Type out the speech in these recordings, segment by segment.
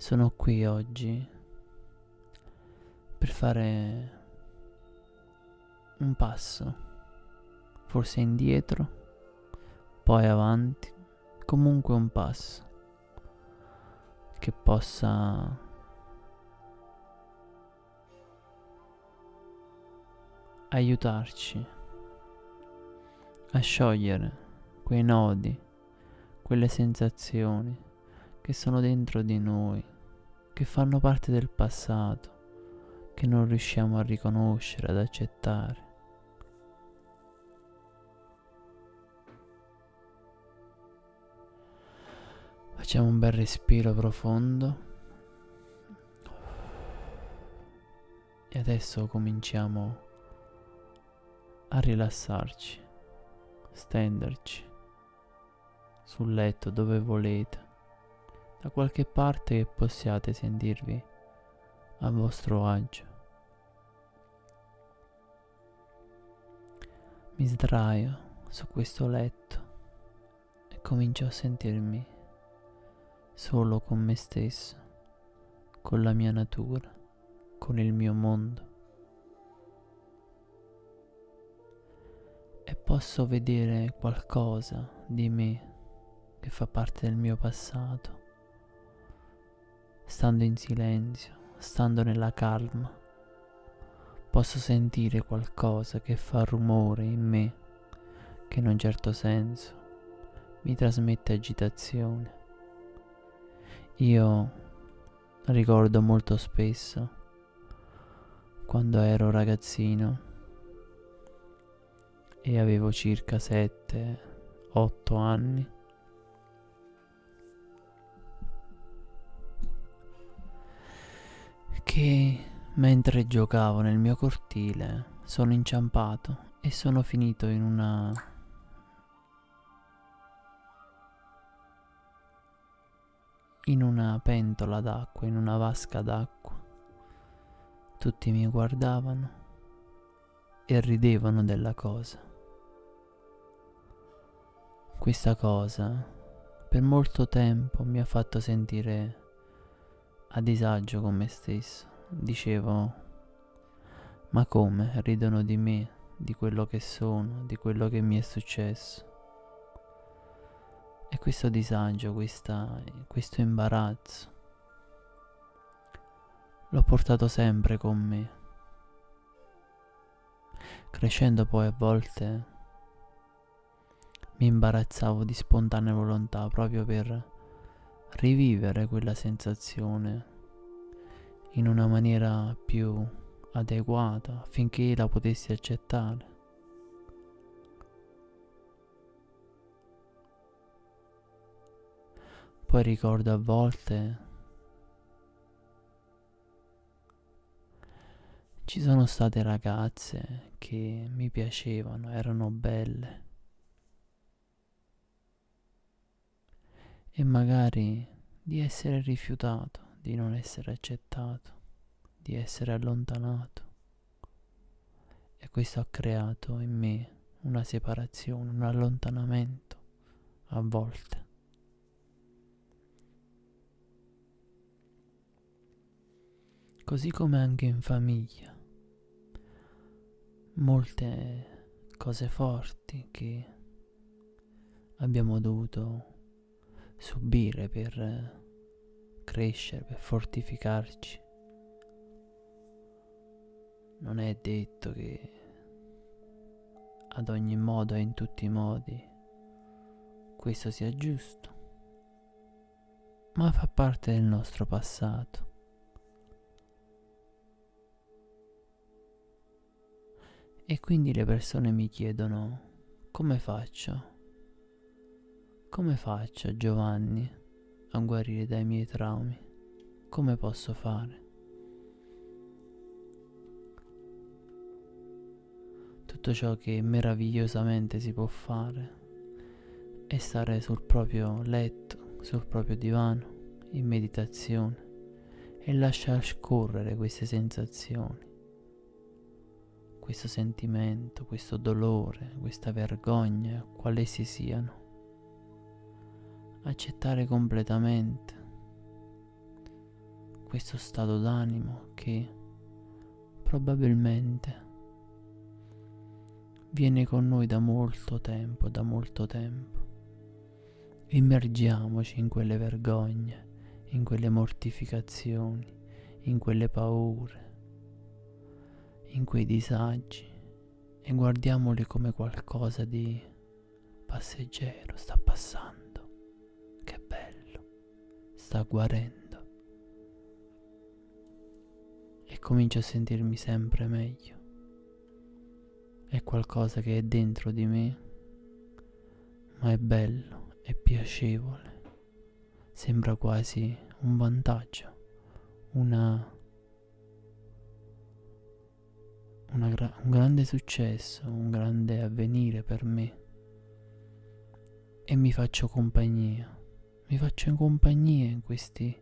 Sono qui oggi per fare un passo, forse indietro, poi avanti, comunque un passo che possa aiutarci a sciogliere quei nodi, quelle sensazioni che sono dentro di noi, che fanno parte del passato, che non riusciamo a riconoscere, ad accettare. Facciamo un bel respiro profondo. E adesso cominciamo a rilassarci, stenderci sul letto dove volete, da qualche parte che possiate sentirvi a vostro agio. Mi sdraio su questo letto e comincio a sentirmi solo con me stesso, con la mia natura, con il mio mondo. E posso vedere qualcosa di me che fa parte del mio passato, stando in silenzio, stando nella calma, posso sentire qualcosa che fa rumore in me, che in un certo senso mi trasmette agitazione. Io ricordo molto spesso quando ero ragazzino e avevo circa 7-8 anni che mentre giocavo nel mio cortile sono inciampato e sono finito in una in una pentola d'acqua, in una vasca d'acqua. Tutti mi guardavano e ridevano della cosa. Questa cosa per molto tempo mi ha fatto sentire a disagio con me stesso. Dicevo, ma come ridono di me, di quello che sono, di quello che mi è successo? E questo disagio, questa, questo imbarazzo, l'ho portato sempre con me. Crescendo poi a volte mi imbarazzavo di spontanea volontà proprio per rivivere quella sensazione in una maniera più adeguata affinché la potessi accettare. Poi ricordo a volte ci sono state ragazze che mi piacevano, erano belle e magari di essere rifiutato, di non essere accettato, di essere allontanato. E questo ha creato in me una separazione, un allontanamento a volte. Così come anche in famiglia. Molte cose forti che abbiamo dovuto subire per crescere, per fortificarci. Non è detto che ad ogni modo e in tutti i modi questo sia giusto, ma fa parte del nostro passato. E quindi le persone mi chiedono come faccio come faccio, Giovanni, a guarire dai miei traumi? Come posso fare? Tutto ciò che meravigliosamente si può fare è stare sul proprio letto, sul proprio divano, in meditazione e lasciar scorrere queste sensazioni, questo sentimento, questo dolore, questa vergogna, qualessi siano accettare completamente questo stato d'animo che probabilmente viene con noi da molto tempo, da molto tempo. Immergiamoci in quelle vergogne, in quelle mortificazioni, in quelle paure, in quei disagi e guardiamoli come qualcosa di passeggero, sta passando, sta guarendo. E comincio a sentirmi sempre meglio. È qualcosa che è dentro di me, ma è bello, è piacevole, sembra quasi un vantaggio, una gra- un grande successo, un grande avvenire per me. E mi faccio compagnia, mi faccio in compagnia in questi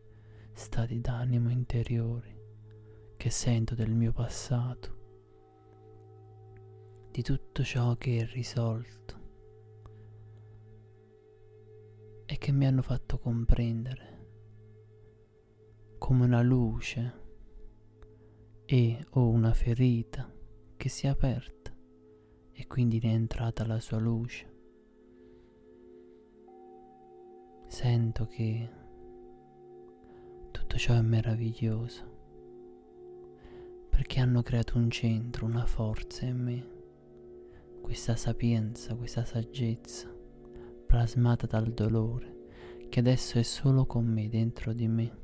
stati d'animo interiori che sento del mio passato, di tutto ciò che è risolto e che mi hanno fatto comprendere come una luce e o una ferita che si è aperta e quindi ne è entrata la sua luce. Sento che tutto ciò è meraviglioso perché hanno creato un centro, una forza in me, questa sapienza, questa saggezza plasmata dal dolore che adesso è solo con me, dentro di me.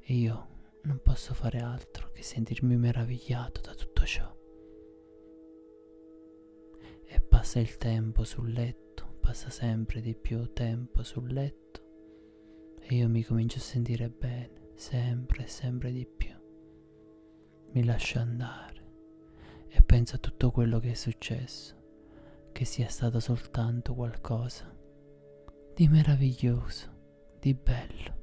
E io non posso fare altro che sentirmi meravigliato da tutto ciò. E passa il tempo sul letto, passa sempre di più tempo sul letto e io mi comincio a sentire bene, sempre e sempre di più. Mi lascio andare e penso a tutto quello che è successo, che sia stato soltanto qualcosa di meraviglioso, di bello